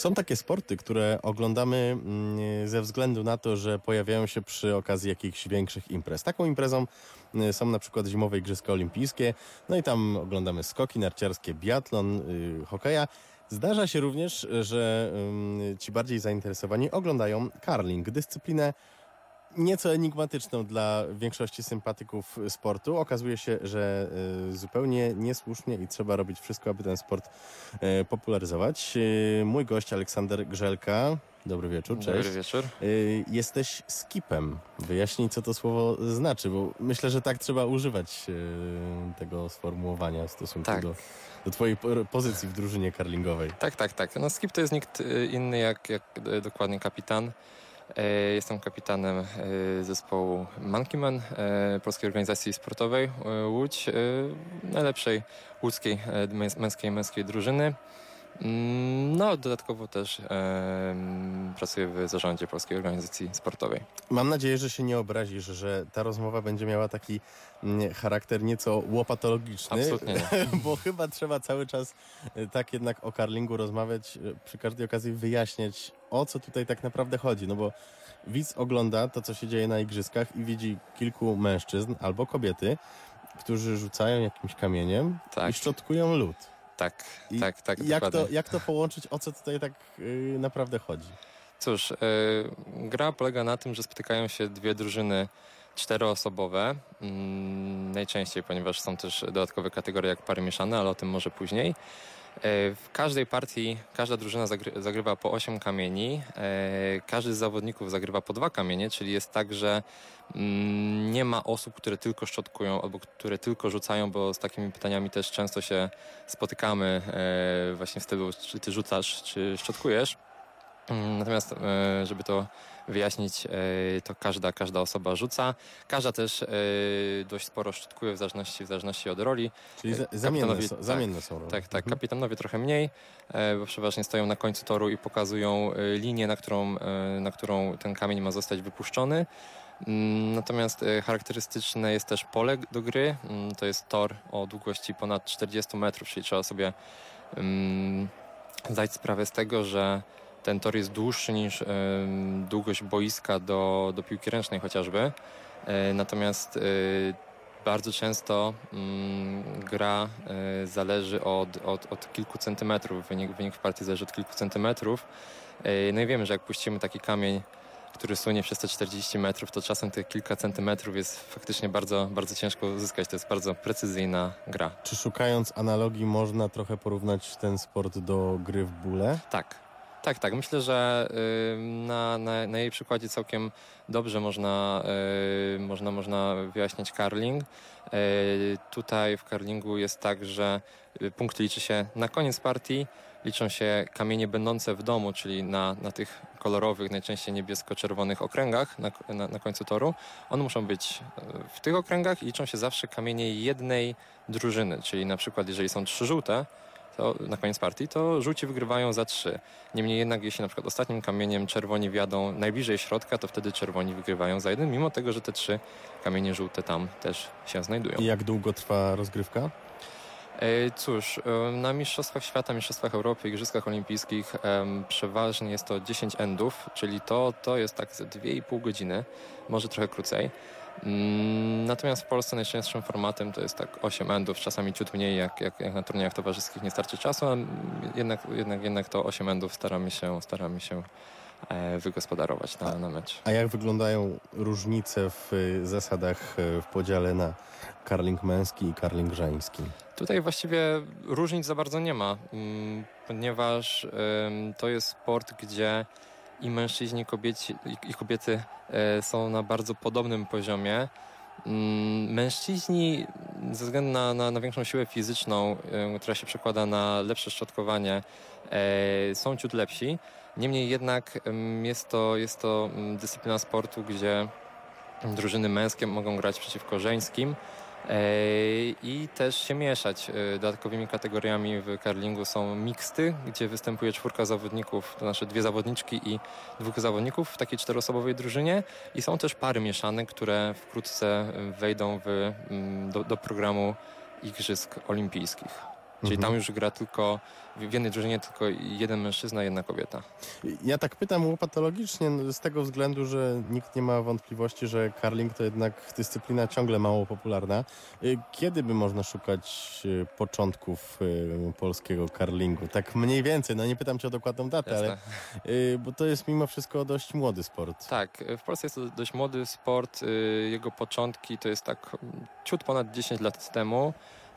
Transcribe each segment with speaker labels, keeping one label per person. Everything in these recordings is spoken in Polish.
Speaker 1: Są takie sporty, które oglądamy mm, ze względu na to, że pojawiają się przy okazji jakichś większych imprez. Taką imprezą y, są na przykład zimowe Igrzyska Olimpijskie, no i tam oglądamy skoki narciarskie, biatlon, y, hokeja. Zdarza się również, że ym, ci bardziej zainteresowani oglądają curling, dyscyplinę nieco enigmatyczną dla większości sympatyków sportu. Okazuje się, że y, zupełnie niesłusznie i trzeba robić wszystko, aby ten sport y, popularyzować. Y, mój gość Aleksander Grzelka. Dobry wieczór, cześć.
Speaker 2: Dobry wieczór.
Speaker 1: Jesteś skipem. Wyjaśnij, co to słowo znaczy, bo myślę, że tak trzeba używać tego sformułowania w stosunku
Speaker 2: Tak.
Speaker 1: do, do twojej po- pozycji w drużynie karlingowej.
Speaker 2: Tak, tak, tak. No Skip to jest nikt inny jak, jak dokładnie kapitan. E, Jestem kapitanem e, zespołu Monkey Man, e, Polskiej Organizacji Sportowej Łódź, najlepszej łódzkiej męs- męskiej męskiej drużyny. Mm, No, dodatkowo też e, pracuję w zarządzie Polskiej Organizacji Sportowej.
Speaker 1: Mam nadzieję, że się nie obrazisz, że ta rozmowa będzie miała taki mm, charakter nieco łopatologiczny.
Speaker 2: Absolutnie nie.
Speaker 1: Bo chyba trzeba cały czas y, tak jednak o karlingu rozmawiać, y, przy każdej okazji wyjaśniać, o co tutaj tak naprawdę chodzi. No bo widz ogląda to, co się dzieje na igrzyskach i widzi kilku mężczyzn albo kobiety, którzy rzucają jakimś kamieniem
Speaker 2: Tak.
Speaker 1: i szczotkują lód.
Speaker 2: Tak,
Speaker 1: I
Speaker 2: tak, tak.
Speaker 1: jak, to, jak to połączyć, o co tutaj tak y, naprawdę chodzi?
Speaker 2: Cóż, e, gra polega na tym, że spotykają się dwie drużyny czteroosobowe, mm, najczęściej, ponieważ są też dodatkowe kategorie jak pary mieszane, ale o tym może później. E, W każdej partii każda drużyna zagry- zagrywa po 8 kamieni, e, każdy z zawodników zagrywa po dwa kamienie, czyli jest tak, że mm, nie ma osób, które tylko szczotkują albo które tylko rzucają, bo z takimi pytaniami też często się spotykamy e, właśnie w stylu, czy ty rzucasz, czy szczotkujesz. Mm, Natomiast, e, żeby to wyjaśnić, e, to każda, każda osoba rzuca. Każda też e, dość sporo szczotkuje w zależności, w zależności od roli.
Speaker 1: Czyli zamienne, są,
Speaker 2: tak,
Speaker 1: zamienne są role.
Speaker 2: Tak, tak.
Speaker 1: Mhm.
Speaker 2: Kapitanowie trochę mniej, bo przeważnie stoją na końcu toru i pokazują linię, na którą, na którą ten kamień ma zostać wypuszczony. Mm, Natomiast charakterystyczne jest też pole do gry. Mm, To jest tor o długości ponad 40 metrów, czyli trzeba sobie zdać sprawę z tego, że ten tor jest dłuższy niż długość boiska do, do piłki ręcznej chociażby. E, Natomiast e, bardzo często mm, gra e, zależy od, od, od kilku centymetrów. Wynik, wynik w partii zależy od kilku centymetrów. No i wiemy, że jak puścimy taki kamień, który sunie przez te 40 metrów, to czasem tych kilka centymetrów jest faktycznie bardzo, bardzo ciężko uzyskać. To jest bardzo precyzyjna gra.
Speaker 1: Czy szukając analogii można trochę porównać ten sport do gry w bóle?
Speaker 2: Tak. Tak, tak. Myślę, że na, na, na jej przykładzie całkiem dobrze można, można, można wyjaśniać curling. Y, tutaj w curlingu jest tak, że y, punkty liczy się na koniec partii. Liczą się kamienie będące w domu, czyli na, na tych kolorowych, najczęściej niebiesko-czerwonych okręgach na, na, na końcu toru. One muszą być y, w tych okręgach i liczą się zawsze kamienie jednej drużyny. Czyli na przykład, jeżeli są trzy żółte, to na koniec partii, to żółci wygrywają za trzy. Niemniej jednak, jeśli na przykład ostatnim kamieniem czerwoni wjadą najbliżej środka, to wtedy czerwoni wygrywają za jeden, mimo tego, że te trzy kamienie żółte tam też się znajdują.
Speaker 1: I jak długo trwa rozgrywka?
Speaker 2: E, Cóż, e, na Mistrzostwach Świata, Mistrzostwach Europy, Igrzyskach Olimpijskich em, przeważnie jest to 10 endów, czyli to, to jest tak ze 2,5 godziny, może trochę krócej. Mm, Natomiast w Polsce najczęstszym formatem to jest tak 8 endów, czasami ciut mniej, jak, jak, jak na turniejach towarzyskich nie starczy czasu, a jednak, jednak, jednak to 8 endów staramy się, staramy się e, wygospodarować na, na mecz.
Speaker 1: A jak wyglądają różnice w y, zasadach y, w podziale na karling męski i karling żeński?
Speaker 2: Tutaj właściwie różnic za bardzo nie ma, mm, ponieważ to jest sport, gdzie i mężczyźni, kobieci, i- kobiety e, są na bardzo podobnym poziomie. Mm, Mężczyźni ze względu na, na, na większą siłę fizyczną, e, która się przekłada na lepsze szczotkowanie, e, są ciut lepsi. Niemniej jednak jest to, jest to mm, dyscyplina sportu, gdzie drużyny męskie mogą grać przeciwko żeńskim. E, I też się mieszać. E, Dodatkowymi kategoriami w curlingu są mixty, gdzie występuje czwórka zawodników, to znaczy dwie zawodniczki i dwóch zawodników w takiej czteroosobowej drużynie. I są też pary mieszane, które wkrótce wejdą w, mm, do, do programu Igrzysk Olimpijskich. Czyli
Speaker 1: Mhm.
Speaker 2: tam już gra tylko, w jednej drużynie tylko jeden mężczyzna, jedna kobieta.
Speaker 1: Ja tak pytam łopatologicznie no, z tego względu, że nikt nie ma wątpliwości, że karling to jednak dyscyplina ciągle mało popularna. Y, Kiedy by można szukać y, początków y, polskiego karlingu? Tak mniej więcej, no nie pytam cię o dokładną datę,
Speaker 2: Jasne.
Speaker 1: ale bo to jest mimo wszystko dość młody sport.
Speaker 2: Tak, w Polsce jest to dość młody sport. Jego początki to jest tak mm, ciut ponad 10 lat temu.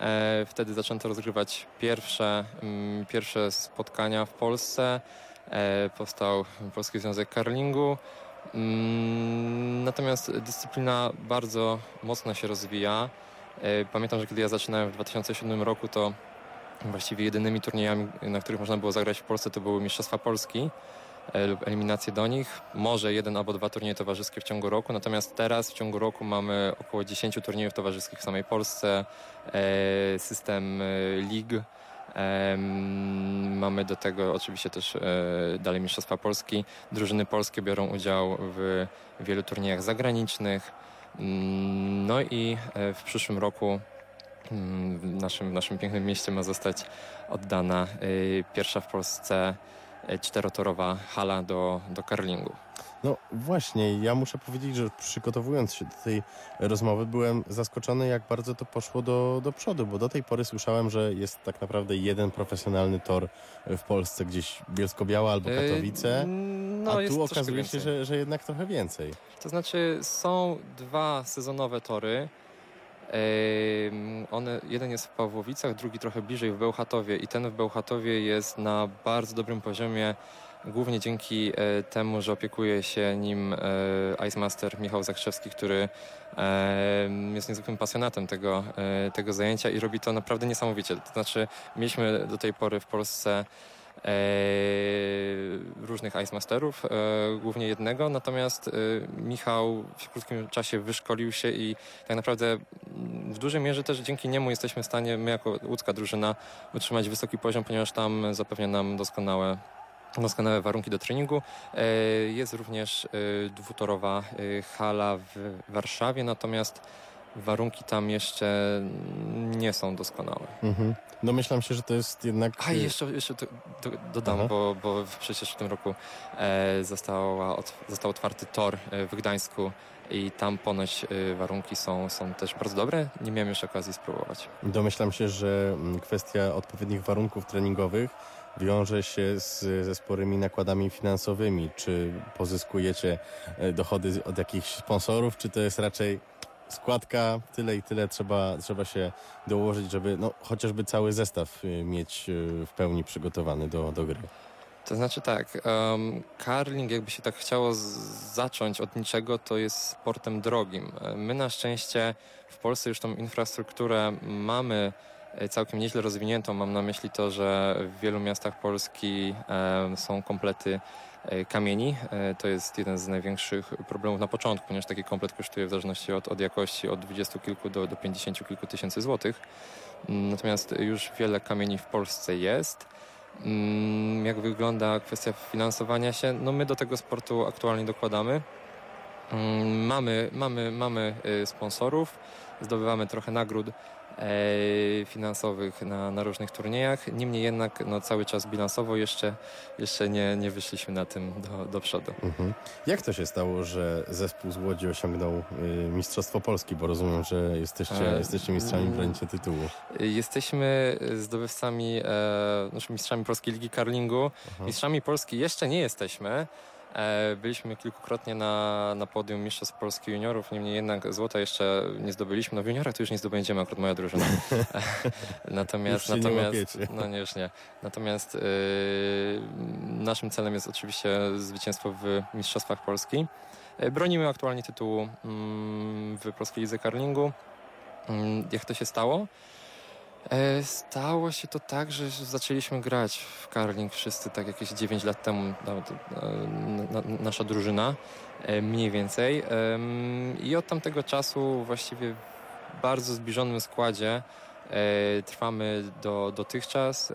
Speaker 2: E, Wtedy zaczęto rozgrywać pierwsze, mm, pierwsze spotkania w Polsce. E, Powstał Polski Związek Karlingu. Mm, Natomiast dyscyplina bardzo mocno się rozwija. E, Pamiętam, że kiedy ja zaczynałem w 2007 roku, to właściwie jedynymi turniejami, na których można było zagrać w Polsce, to były Mistrzostwa Polski lub eliminacje do nich. Może jeden albo dwa turnieje towarzyskie w ciągu roku, natomiast teraz w ciągu roku mamy około 10 turniejów towarzyskich w samej Polsce, e, system e, lig. Mamy do tego oczywiście też e, dalej Mistrzostwa Polski. Drużyny polskie biorą udział w wielu turniejach zagranicznych. Mm, No i e, w przyszłym roku mm, w naszym, w naszym pięknym mieście ma zostać oddana e, pierwsza w Polsce e, czterotorowa hala do, do karlingu.
Speaker 1: No właśnie, ja muszę powiedzieć, że przygotowując się do tej rozmowy byłem zaskoczony, jak bardzo to poszło do, do przodu, bo do tej pory słyszałem, że jest tak naprawdę jeden profesjonalny tor w Polsce, gdzieś Bielsko-Biała albo
Speaker 2: E,
Speaker 1: Katowice,
Speaker 2: No,
Speaker 1: a tu okazuje się, że, że jednak trochę więcej.
Speaker 2: To znaczy są dwa sezonowe tory. One, jeden jest w Pawłowicach, drugi trochę bliżej w Bełchatowie i ten w Bełchatowie jest na bardzo dobrym poziomie, głównie dzięki e, temu, że opiekuje się nim e, Ice Master Michał Zakrzewski, który jest niezwykłym pasjonatem tego, e, tego zajęcia i robi to naprawdę niesamowicie. To znaczy mieliśmy do tej pory w Polsce różnych Ice Masterów, głównie jednego, natomiast Michał w krótkim czasie wyszkolił się i tak naprawdę w dużej mierze też dzięki niemu jesteśmy w stanie, my jako łódzka drużyna, utrzymać wysoki poziom, ponieważ tam zapewnia nam doskonałe doskonałe warunki do treningu. E, Jest również e, dwutorowa e, hala w Warszawie, natomiast warunki tam jeszcze nie są doskonałe.
Speaker 1: Mhm. Domyślam się, że to jest jednak...
Speaker 2: A i jeszcze, jeszcze do, do, dodam, bo, bo przecież w tym roku e, została, ot, został otwarty tor e, w Gdańsku i tam ponoć e, warunki są, są też bardzo dobre. Nie miałem jeszcze okazji spróbować.
Speaker 1: Domyślam się, że mm, kwestia odpowiednich warunków treningowych wiąże się z, ze sporymi nakładami finansowymi. Czy pozyskujecie e, dochody od jakichś sponsorów, czy to jest raczej składka, tyle i tyle trzeba, trzeba się dołożyć, żeby no, chociażby cały zestaw y, mieć y, w pełni przygotowany do, do gry.
Speaker 2: To znaczy tak, um, karling jakby się tak chciało zacząć od niczego, to jest sportem drogim. My na szczęście w Polsce już tą infrastrukturę mamy e, całkiem nieźle rozwiniętą. Mam na myśli to, że w wielu miastach Polski są komplety kamieni. E, to jest jeden z największych problemów na początku, ponieważ taki komplet kosztuje w zależności od, od jakości od 20 kilku do, do 50 kilku tysięcy złotych. Mm, Natomiast już wiele kamieni w Polsce jest. Mm, Jak wygląda kwestia finansowania się? No my do tego sportu aktualnie dokładamy. Mm, Mamy, mamy, mamy y, sponsorów, zdobywamy trochę nagród e, finansowych na, na różnych turniejach. Niemniej jednak no, cały czas bilansowo jeszcze, jeszcze nie, nie wyszliśmy na tym do, do przodu.
Speaker 1: Mhm. Jak to się stało, że zespół z Łodzi osiągnął y, Mistrzostwo Polski? Bo rozumiem, że jesteście,
Speaker 2: E,
Speaker 1: jesteście mistrzami w bronicie tytułu.
Speaker 2: Y, Jesteśmy zdobywcami, e, znaczy mistrzami Polskiej Ligi Karlingu.
Speaker 1: Aha.
Speaker 2: Mistrzami Polski jeszcze nie jesteśmy. E, Byliśmy kilkukrotnie na, na podium Mistrzostw Polski Juniorów, niemniej jednak złota jeszcze nie zdobyliśmy. No w juniorach to już nie zdobędziemy, akurat moja drużyna. natomiast,
Speaker 1: Już się nie
Speaker 2: natomiast,
Speaker 1: łapiecie.
Speaker 2: no nie, już nie. Natomiast e, naszym celem jest oczywiście zwycięstwo w Mistrzostwach Polski. E, Bronimy aktualnie tytułu mm, w Polskiej Lidze Karlingu. Mm, Jak to się stało? E, Stało się to tak, że zaczęliśmy grać w karling wszyscy tak jakieś 9 lat temu, nawet, e, na, nasza drużyna e, mniej więcej. I od tamtego czasu właściwie w bardzo zbliżonym składzie trwamy do, dotychczas. E,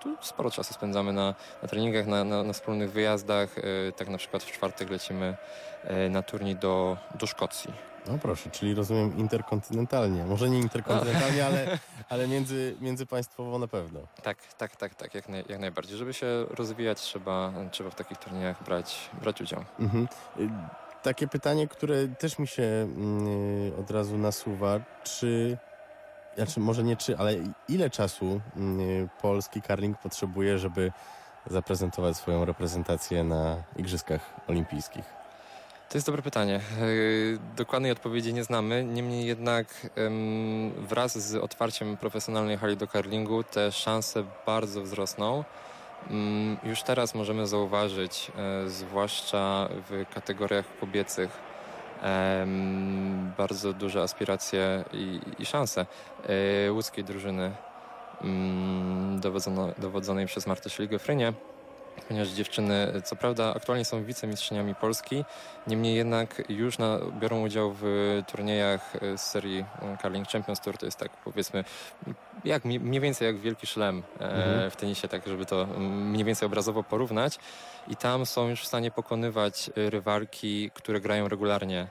Speaker 2: tu sporo czasu spędzamy na, na treningach, na, na, na wspólnych wyjazdach. E, tak na przykład w czwartek lecimy e, na turniej do, do Szkocji.
Speaker 1: No proszę, czyli rozumiem interkontynentalnie. Może nie interkontynentalnie, ale, ale między, międzypaństwowo na pewno.
Speaker 2: Tak, tak, tak, tak, jak, naj, jak najbardziej. Żeby się rozwijać, trzeba, trzeba w takich turniejach brać, brać udział.
Speaker 1: Mhm. Y, Takie pytanie, które też mi się mm, od razu nasuwa, czy, znaczy może nie czy, ale ile czasu mm, polski karling potrzebuje, żeby zaprezentować swoją reprezentację na Igrzyskach Olimpijskich?
Speaker 2: To jest dobre pytanie. Yy, Dokładnej odpowiedzi nie znamy. Niemniej jednak wraz z otwarciem profesjonalnej hali do karlingu te szanse bardzo wzrosną. Mm, Już teraz możemy zauważyć, e, zwłaszcza w kategoriach kobiecych, bardzo duże aspiracje i, i szanse. E, łódzkiej drużyny mm, dowodzonej przez Martę Szligę-Frynię ponieważ dziewczyny, co prawda, aktualnie są wicemistrzyniami Polski, niemniej jednak już na, biorą udział w turniejach e, z serii e, Carling Champions Tour, to jest tak powiedzmy, jak, mniej więcej jak Wielki Szlem e,
Speaker 1: Mhm.
Speaker 2: w tenisie, tak żeby to mm, mniej więcej obrazowo porównać i tam są już w stanie pokonywać rywalki, które grają regularnie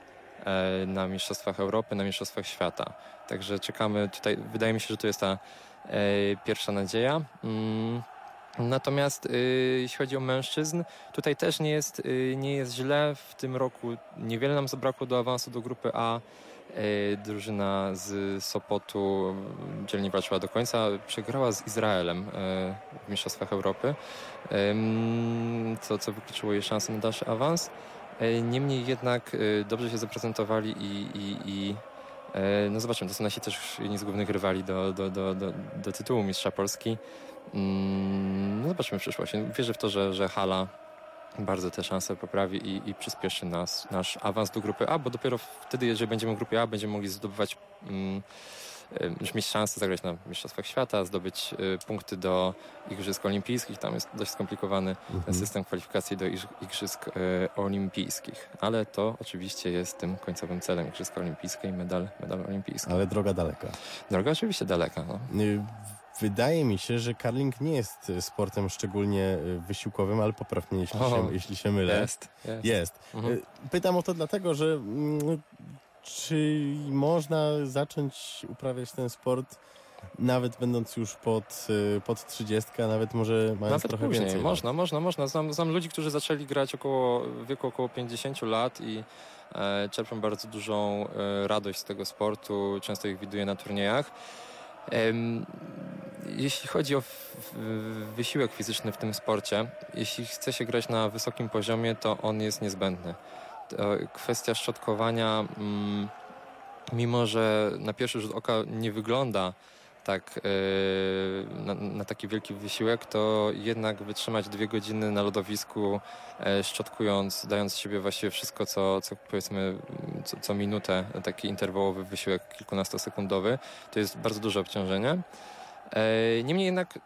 Speaker 2: na Mistrzostwach Europy, na Mistrzostwach Świata. Także czekamy tutaj, wydaje mi się, że to jest ta pierwsza nadzieja. Natomiast y, jeśli chodzi o mężczyzn, tutaj też nie jest, y, nie jest źle. W tym roku niewiele nam zabrakło do awansu do grupy A. Y, drużyna z Sopotu dzielnie walczyła do końca. Przegrała z Izraelem w Mistrzostwach Europy, co, co wykluczyło jej szansę na dalszy awans. Niemniej jednak dobrze się zaprezentowali i, i, i no zobaczymy, to są nasi też jedni z głównych rywali do, do, do, do, do tytułu Mistrza Polski. Mm, No zobaczymy w przyszłości. Wierzę w to, że, że Hala bardzo te szanse poprawi i, i przyspieszy nas, nasz awans do grupy A, bo dopiero wtedy, jeżeli będziemy w grupie A, będziemy mogli zdobywać, mm, już mieć szansę zagrać na Mistrzostwach Świata, zdobyć y, punkty do Igrzysk Olimpijskich. Tam jest dość skomplikowany ten
Speaker 1: Mhm.
Speaker 2: system kwalifikacji do Igrz- Igrzysk y, Olimpijskich. Ale to oczywiście jest tym końcowym celem Igrzyska Olimpijskie i medal, medal olimpijski.
Speaker 1: Ale droga daleka.
Speaker 2: Droga oczywiście daleka. No.
Speaker 1: Y, Wydaje mi się, że karling nie jest sportem szczególnie wysiłkowym, ale poprawnie, jeśli,
Speaker 2: O,
Speaker 1: się, jeśli się mylę.
Speaker 2: Jest, jest.
Speaker 1: Jest.
Speaker 2: Mhm.
Speaker 1: Pytam o to dlatego, że mm, czy można zacząć uprawiać ten sport nawet będąc już pod, y, pod 30, a nawet może mając
Speaker 2: Nawet
Speaker 1: trochę
Speaker 2: później.
Speaker 1: więcej. lat?
Speaker 2: Można, można, można. Znam, znam ludzi, którzy zaczęli grać około, w wieku około 50 lat i e, czerpią bardzo dużą e, radość z tego sportu. Często ich widuję na turniejach. Em, jeśli chodzi o w- wysiłek fizyczny w tym sporcie, jeśli chce się grać na wysokim poziomie, to on jest niezbędny. To kwestia szczotkowania, mm, mimo że na pierwszy rzut oka nie wygląda tak e, na, na taki wielki wysiłek, to jednak wytrzymać dwie godziny na lodowisku, e, szczotkując, dając z siebie właściwie wszystko, co, co powiedzmy co, co minutę, taki interwałowy wysiłek kilkunastosekundowy, to jest bardzo duże obciążenie. E, Niemniej jednak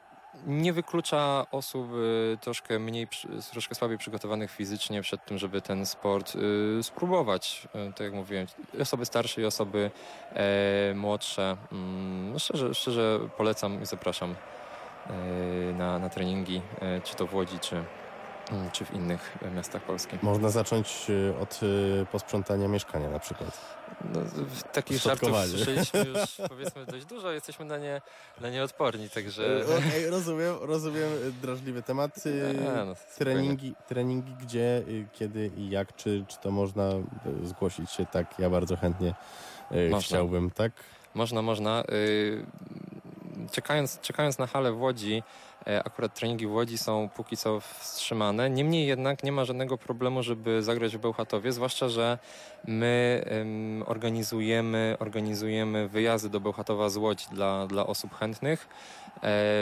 Speaker 2: nie wyklucza osób e, troszkę mniej, troszkę słabiej przygotowanych fizycznie przed tym, żeby ten sport e, spróbować. E, Tak jak mówiłem, osoby starsze i osoby e, młodsze. Mm, No szczerze, szczerze polecam i zapraszam e, na, na treningi, e, czy to w Łodzi, czy, mm, czy w innych miastach polskich.
Speaker 1: Można zacząć y, od y, posprzątania mieszkania na przykład.
Speaker 2: No, w takich żartów słyszeliśmy już powiedzmy dość dużo, jesteśmy na nie, na nie odporni, także...
Speaker 1: Y, Okej, rozumiem, rozumiem y, drażliwy temat. Y,
Speaker 2: A, no.
Speaker 1: Treningi, treningi gdzie, kiedy i jak, czy, czy to można zgłosić się tak? Ja bardzo chętnie
Speaker 2: Można.
Speaker 1: chciałbym, tak?
Speaker 2: Można, można. Czekając, czekając na halę w Łodzi, e, akurat treningi w Łodzi są póki co wstrzymane. Niemniej jednak nie ma żadnego problemu, żeby zagrać w Bełchatowie, zwłaszcza, że my em, organizujemy, organizujemy wyjazdy do Bełchatowa z Łodzi dla, dla osób chętnych.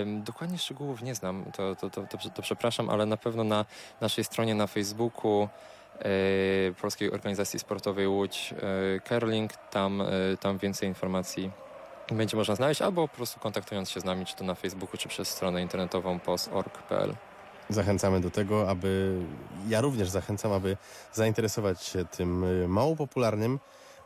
Speaker 2: Dokładnie szczegółów nie znam, to, to, to, to, przepraszam, ale na pewno na naszej stronie na Facebooku e, Polskiej Organizacji Sportowej Łódź e, Curling, tam, tam więcej informacji będzie można znaleźć, albo po prostu kontaktując się z nami, czy to na Facebooku, czy przez stronę internetową pos.org.pl.
Speaker 1: Zachęcamy do tego, aby. Ja również zachęcam, aby zainteresować się tym y, mało popularnym,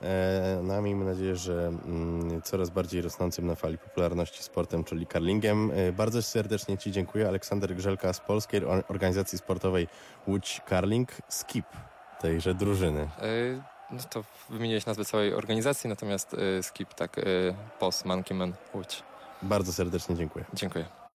Speaker 1: e, no a miejmy nadzieję, że mm, coraz bardziej rosnącym na fali popularności sportem, czyli karlingiem. E, Bardzo serdecznie Ci dziękuję. Aleksander Grzelka z Polskiej Or- Organizacji Sportowej Łódź Karling, skip tejże drużyny.
Speaker 2: E, No to wymieniłeś nazwę całej organizacji, natomiast e, skip tak e, POS Monkey Man Łódź.
Speaker 1: Bardzo serdecznie dziękuję.
Speaker 2: Dziękuję.